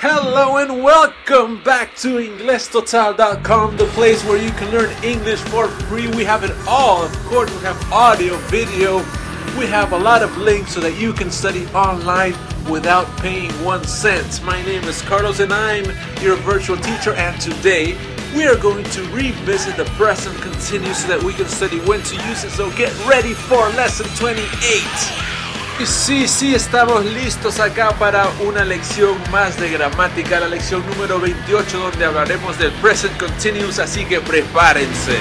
Hello and welcome back to InglesTotal.com, the place where you can learn English for free. We have it all. Of course, we have audio, video. We have a lot of links so that you can study online without paying one cent. My name is Carlos and I'm your virtual teacher and today we are going to revisit the present continuous so that we can study when to use it. So get ready for lesson 28. Sí, sí, estamos listos acá para una lección más de gramática, la lección número 28 donde hablaremos del present continuous, así que prepárense.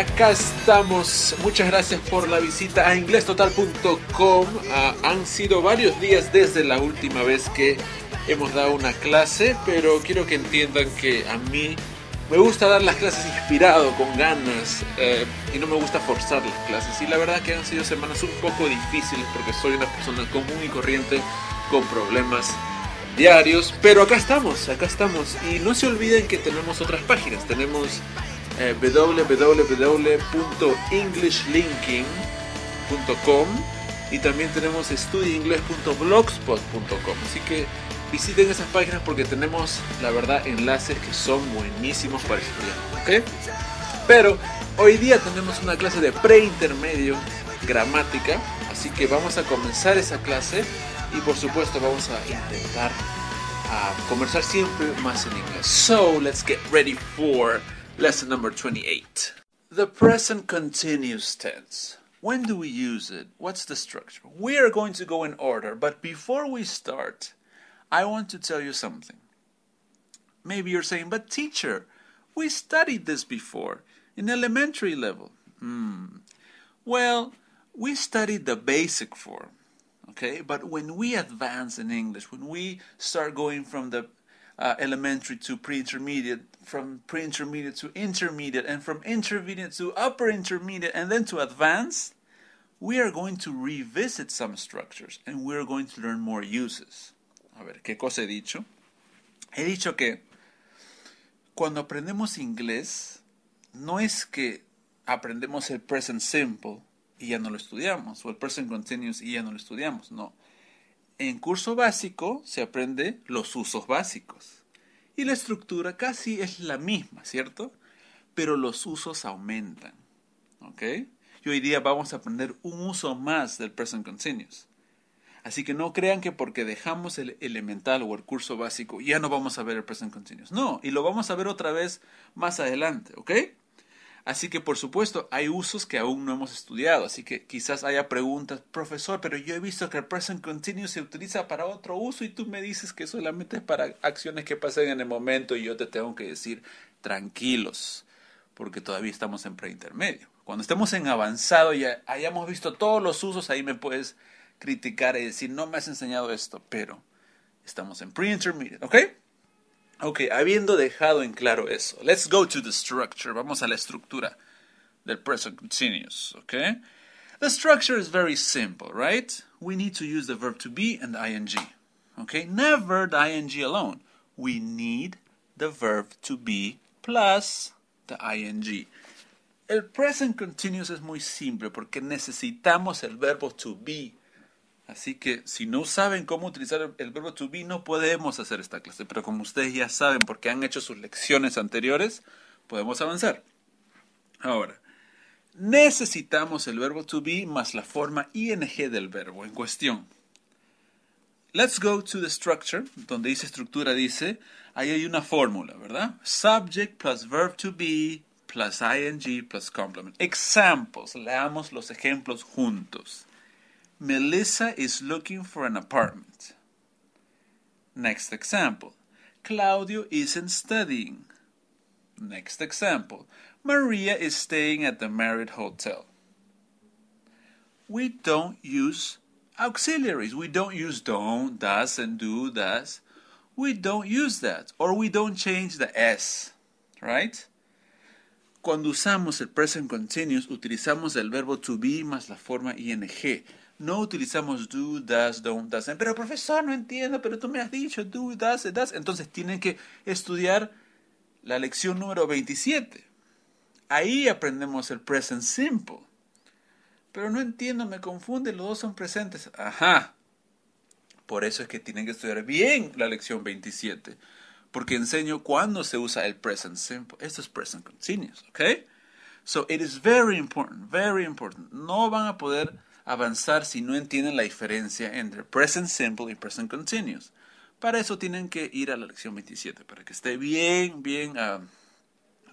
Acá estamos. Muchas gracias por la visita a inglestotal.com. Ah, han sido varios días desde la última vez que hemos dado una clase, pero quiero que entiendan que a mí me gusta dar las clases inspirado, con ganas, eh, y no me gusta forzar las clases. Y la verdad que han sido semanas un poco difíciles porque soy una persona común y corriente con problemas diarios, pero acá estamos, acá estamos. Y no se olviden que tenemos otras páginas, tenemos eh, www.englishlinking.com y también tenemos estudiinglés.blogspot.com. Así que visiten esas páginas porque tenemos, la verdad, enlaces que son buenísimos para estudiar. ¿ok? Pero hoy día tenemos una clase de preintermedio gramática, así que vamos a comenzar esa clase y por supuesto vamos a intentar a conversar siempre más en inglés. So let's get ready for Lesson number 28. The present continuous tense. When do we use it? What's the structure? We are going to go in order, but before we start, I want to tell you something. Maybe you're saying, but teacher, we studied this before in elementary level. Hmm. Well, we studied the basic form, okay? But when we advance in English, when we start going from the uh, elementary to pre-intermediate, from pre-intermediate to intermediate, and from intermediate to upper intermediate, and then to advanced, we are going to revisit some structures and we're going to learn more uses. A ver, ¿qué cosa he dicho? He dicho que cuando aprendemos inglés, no es que aprendemos el present simple y ya no lo estudiamos, o el present continuous y ya no lo estudiamos, no en curso básico se aprende los usos básicos. Y la estructura casi es la misma, ¿cierto? Pero los usos aumentan. ¿Ok? Y hoy día vamos a aprender un uso más del present continuous. Así que no crean que porque dejamos el elemental o el curso básico ya no vamos a ver el present continuous. No, y lo vamos a ver otra vez más adelante, ¿ok? Así que por supuesto hay usos que aún no hemos estudiado, así que quizás haya preguntas, profesor, pero yo he visto que el present continuous se utiliza para otro uso y tú me dices que solamente es para acciones que pasen en el momento y yo te tengo que decir tranquilos, porque todavía estamos en preintermedio. Cuando estemos en avanzado y hayamos visto todos los usos, ahí me puedes criticar y decir, no me has enseñado esto, pero estamos en pre-intermediate, ¿ok? Ok, habiendo dejado en claro eso, let's go to the structure. Vamos a la estructura del present continuous, okay? The structure is very simple, right? We need to use the verb to be and the ing, okay? Never the ing alone. We need the verb to be plus the ing. El present continuous es muy simple porque necesitamos el verbo to be Así que si no saben cómo utilizar el verbo to be, no podemos hacer esta clase. Pero como ustedes ya saben porque han hecho sus lecciones anteriores, podemos avanzar. Ahora, necesitamos el verbo to be más la forma ing del verbo en cuestión. Let's go to the structure, donde dice estructura, dice, ahí hay una fórmula, ¿verdad? Subject plus verb to be plus ing plus complement. Examples, leamos los ejemplos juntos. Melissa is looking for an apartment. Next example. Claudio isn't studying. Next example. Maria is staying at the Marriott Hotel. we don't use auxiliaries. We don't use don't, does, and do, does. We don't use that. Or we don't change the S. Right? Cuando usamos el present continuous, utilizamos el verbo to be más la forma ing. No utilizamos do, does, don't, doesn't. Pero profesor, no entiendo, pero tú me has dicho do, does, does. Entonces tienen que estudiar la lección número 27. Ahí aprendemos el present simple. Pero no entiendo, me confunde, los dos son presentes. Ajá. Por eso es que tienen que estudiar bien la lección 27. Porque enseño cuándo se usa el present simple. Esto es present continuous, ¿ok? So it is very important, very important. No van a poder avanzar si no entienden la diferencia entre present simple y present continuous. Para eso tienen que ir a la lección 27, para que esté bien, bien, uh,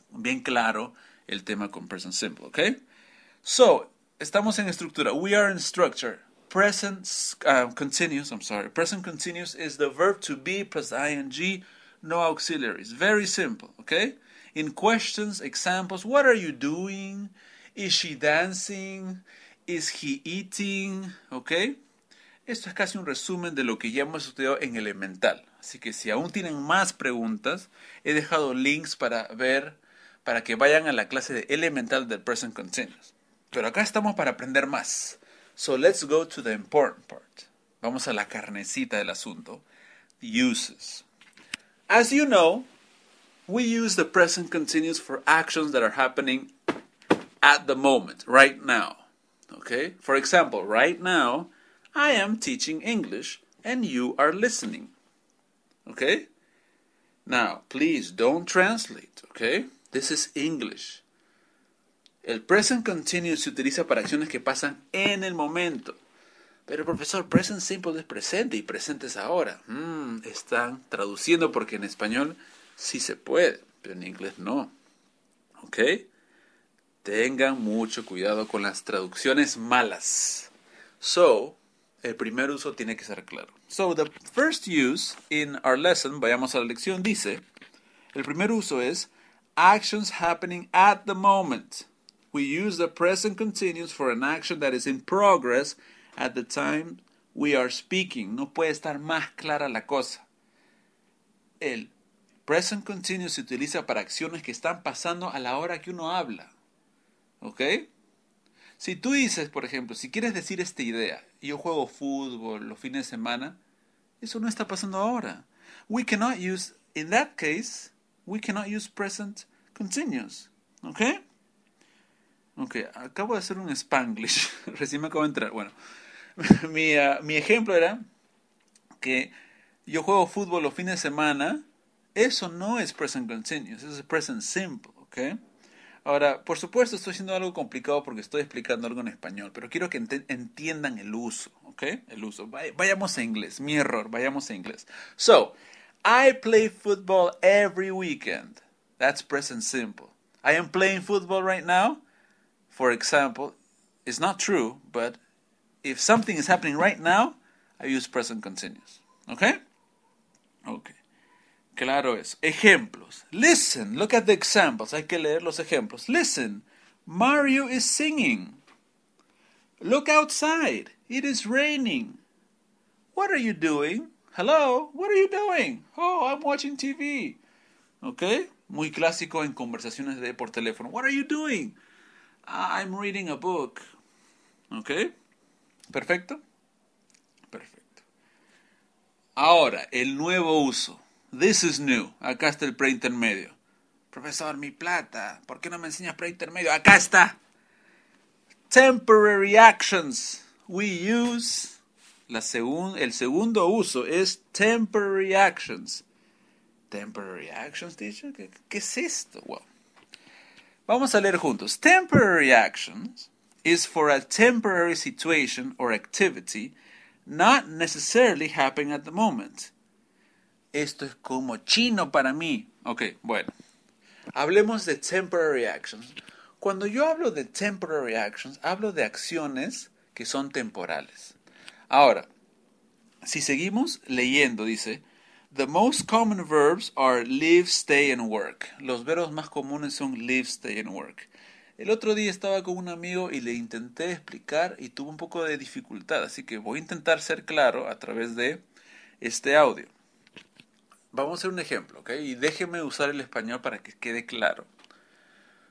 bien claro el tema con present simple, ¿ok? So, estamos en estructura. We are in structure. Present uh, continuous, I'm sorry. Present continuous is the verb to be plus ing, no auxiliaries. Very simple, okay? In questions, examples, what are you doing? Is she dancing? Is he eating? Okay? Esto es casi un resumen de lo que ya hemos estudiado en elemental. Así que si aún tienen más preguntas, he dejado links para ver, para que vayan a la clase de elemental del present continuous. Pero acá estamos para aprender más. So let's go to the important part. Vamos a la carnecita del asunto. Uses. As you know, we use the present continuous for actions that are happening at the moment, right now. Okay? For example, right now, I am teaching English and you are listening. Okay? Now, please don't translate, okay? This is English. El present continuous se utiliza para acciones que pasan en el momento. Pero profesor, present simple es presente y presente es ahora. Mm, están traduciendo porque en español sí se puede, pero en inglés no. ¿Ok? Tengan mucho cuidado con las traducciones malas. So, el primer uso tiene que ser claro. So, the first use in our lesson, vayamos a la lección, dice, el primer uso es actions happening at the moment. We use the present continuous for an action that is in progress at the time we are speaking. No puede estar más clara la cosa. El present continuous se utiliza para acciones que están pasando a la hora que uno habla. ¿Ok? Si tú dices, por ejemplo, si quieres decir esta idea, yo juego fútbol los fines de semana, eso no está pasando ahora. We cannot use, in that case, we cannot use present continuous. ¿Ok? Ok, acabo de hacer un spanglish. Recién me acabo de entrar. Bueno, mi, uh, mi ejemplo era que yo juego fútbol los fines de semana. Eso no es present continuous, eso es present simple. ¿Ok? Ahora, por supuesto, estoy haciendo algo complicado porque estoy explicando algo en español, pero quiero que entiendan el uso, ¿ok? El uso. Vayamos a inglés, mi error, vayamos a inglés. So, I play football every weekend. That's present simple. I am playing football right now. For example, it's not true, but if something is happening right now, I use present continuous. Okay? Okay. Claro es. Ejemplos. Listen, look at the examples. Hay que leer los ejemplos. Listen, Mario is singing. Look outside. It is raining. What are you doing? Hello, what are you doing? Oh, I'm watching TV. ¿Ok? Muy clásico en conversaciones de por teléfono. What are you doing? I'm reading a book. ¿Ok? ¿Perfecto? Perfecto. Ahora, el nuevo uso. This is new. Acá está el preintermedio. Profesor, mi plata. ¿Por qué no me enseñas preintermedio? Acá está. Temporary actions. We use. La segun, el segundo uso es temporary actions. Temporary actions, teacher? ¿Qué, qué es esto? Well, vamos a leer juntos. Temporary actions is for a temporary situation or activity not necessarily happening at the moment. Esto es como chino para mí. Ok, bueno. Hablemos de temporary actions. Cuando yo hablo de temporary actions, hablo de acciones que son temporales. Ahora, si seguimos leyendo, dice, The most common verbs are live, stay and work. Los verbos más comunes son live, stay and work. El otro día estaba con un amigo y le intenté explicar y tuvo un poco de dificultad, así que voy a intentar ser claro a través de este audio. Vamos a hacer un ejemplo, ¿ok? Y déjeme usar el español para que quede claro.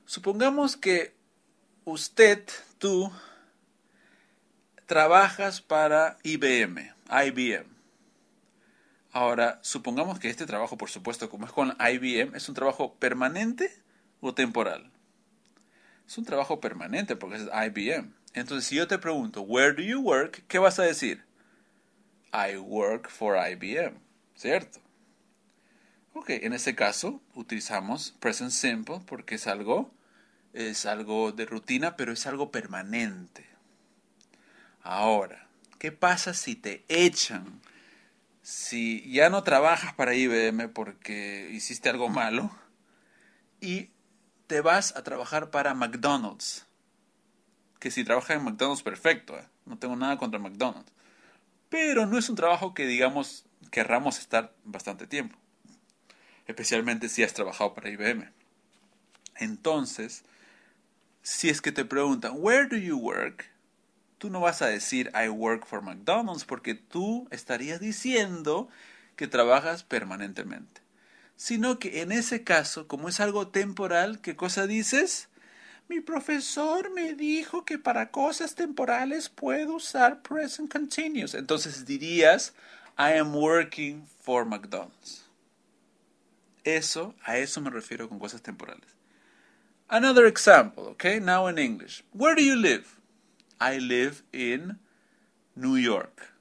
Supongamos que usted, tú, trabajas para IBM, IBM. Ahora, supongamos que este trabajo, por supuesto, como es con IBM, es un trabajo permanente o temporal. Es un trabajo permanente porque es IBM. Entonces, si yo te pregunto, where do you work? ¿Qué vas a decir? I work for IBM, ¿cierto? Ok, en ese caso utilizamos present simple porque es algo, es algo de rutina, pero es algo permanente. Ahora, ¿qué pasa si te echan? Si ya no trabajas para IBM porque hiciste algo malo y te vas a trabajar para McDonald's. Que si trabajas en McDonald's, perfecto, ¿eh? no tengo nada contra McDonald's. Pero no es un trabajo que, digamos, querramos estar bastante tiempo. Especialmente si has trabajado para IBM. Entonces, si es que te preguntan, ¿Where do you work? Tú no vas a decir I work for McDonald's porque tú estarías diciendo que trabajas permanentemente sino que en ese caso, como es algo temporal, ¿qué cosa dices? Mi profesor me dijo que para cosas temporales puedo usar present continuous. Entonces dirías, I am working for McDonald's. Eso, a eso me refiero con cosas temporales. Another example, okay? Now in English. Where do you live? I live in New York.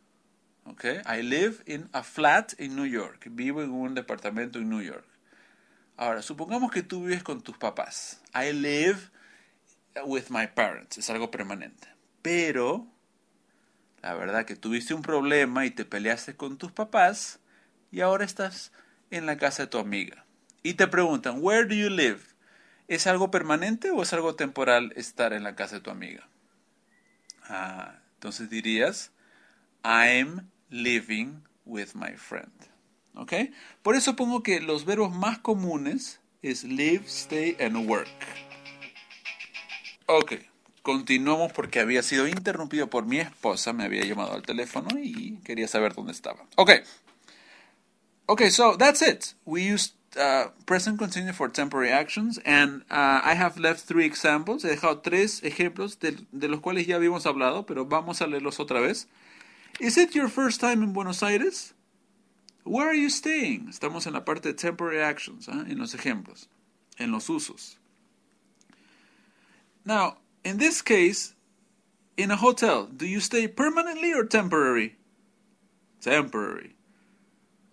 Okay? I live in a flat in New York. Vivo en un departamento en New York. Ahora, supongamos que tú vives con tus papás. I live with my parents. Es algo permanente. Pero, la verdad que tuviste un problema y te peleaste con tus papás y ahora estás en la casa de tu amiga. Y te preguntan, where do you live? ¿Es algo permanente o es algo temporal estar en la casa de tu amiga? Ah, entonces dirías, I'm living with my friend. ¿Ok? Por eso pongo que los verbos más comunes es live, stay and work. Ok, continuamos porque había sido interrumpido por mi esposa, me había llamado al teléfono y quería saber dónde estaba. Ok. Okay, so that's it. We used uh, present continuous for temporary actions and uh, I have left three examples. He dejado tres ejemplos de, de los cuales ya habíamos hablado, pero vamos a leerlos otra vez. Is it your first time in Buenos Aires? Where are you staying? Estamos en la parte de temporary actions, ¿eh? en los ejemplos, en los usos. Now, in this case, in a hotel, do you stay permanently or temporary? Temporary.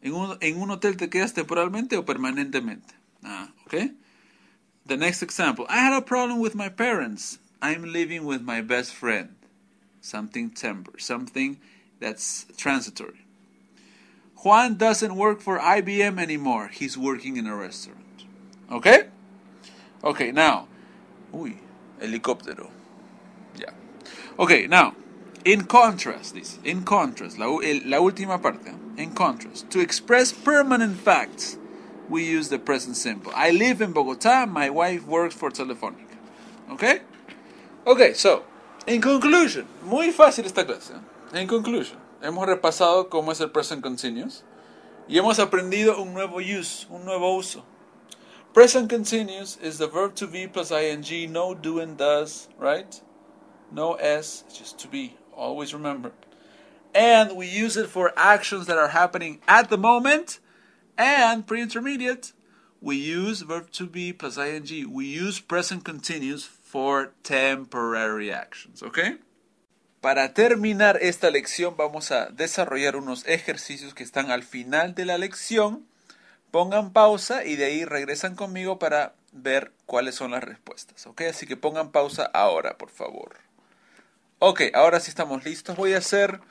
En un, en un hotel te quedas temporalmente o permanentemente. Ah, okay. The next example. I had a problem with my parents. I'm living with my best friend. Something temporary. Something that's transitory. Juan doesn't work for IBM anymore. He's working in a restaurant. Okay? Okay, now. Uy, helicóptero. Yeah. Okay, now. In contrast, this. In contrast, la, la última parte. In contrast, to express permanent facts, we use the present simple. I live in Bogota. My wife works for Telefonica. Okay? Okay, so, in conclusion, muy fácil esta clase. ¿eh? En conclusion, hemos repasado cómo es el present continuous y hemos aprendido un nuevo use, un nuevo uso. Present continuous is the verb to be plus ing, no do and does, right? No s, just to be. Always remember. And we use it for actions that are happening at the moment. And pre-intermediate, we use verb to be plus ing. We use present continuous for temporary actions, okay? Para terminar esta lección vamos a desarrollar unos ejercicios que están al final de la lección. Pongan pausa y de ahí regresan conmigo para ver cuáles son las respuestas. ¿Ok? Así que pongan pausa ahora, por favor. Ok, ahora sí estamos listos. Voy a hacer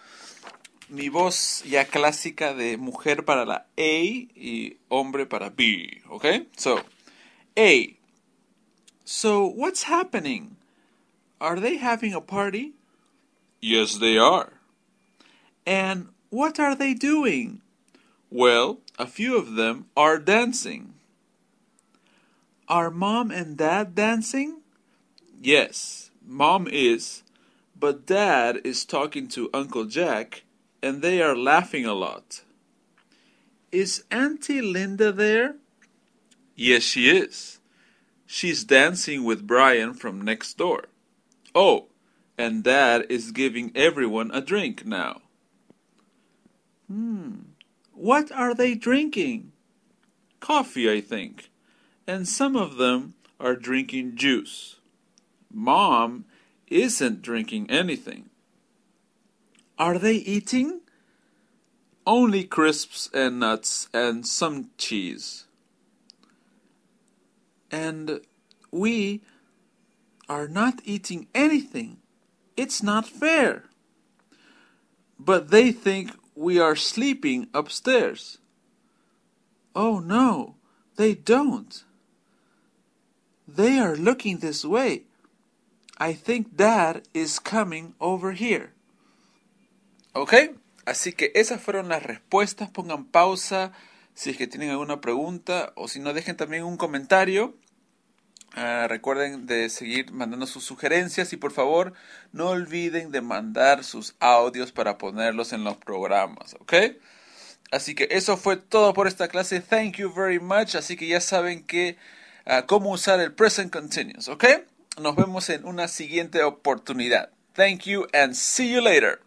mi voz ya clásica de mujer para la A y hombre para B. Ok, So, A. So, what's happening? Are they having a party? Yes, they are. And what are they doing? Well, a few of them are dancing. Are mom and dad dancing? Yes, mom is, but dad is talking to Uncle Jack, and they are laughing a lot. Is Auntie Linda there? Yes, she is. She's dancing with Brian from next door. Oh, and Dad is giving everyone a drink now. Hmm, what are they drinking? Coffee, I think. And some of them are drinking juice. Mom isn't drinking anything. Are they eating? Only crisps and nuts and some cheese. And we are not eating anything. It's not fair. But they think we are sleeping upstairs. Oh no, they don't. They are looking this way. I think Dad is coming over here. Ok, así que esas fueron las respuestas. Pongan pausa si es que tienen alguna pregunta o si no, dejen también un comentario. Uh, recuerden de seguir mandando sus sugerencias y por favor no olviden de mandar sus audios para ponerlos en los programas, ¿ok? Así que eso fue todo por esta clase. Thank you very much. Así que ya saben que uh, cómo usar el present continuous, ¿ok? Nos vemos en una siguiente oportunidad. Thank you and see you later.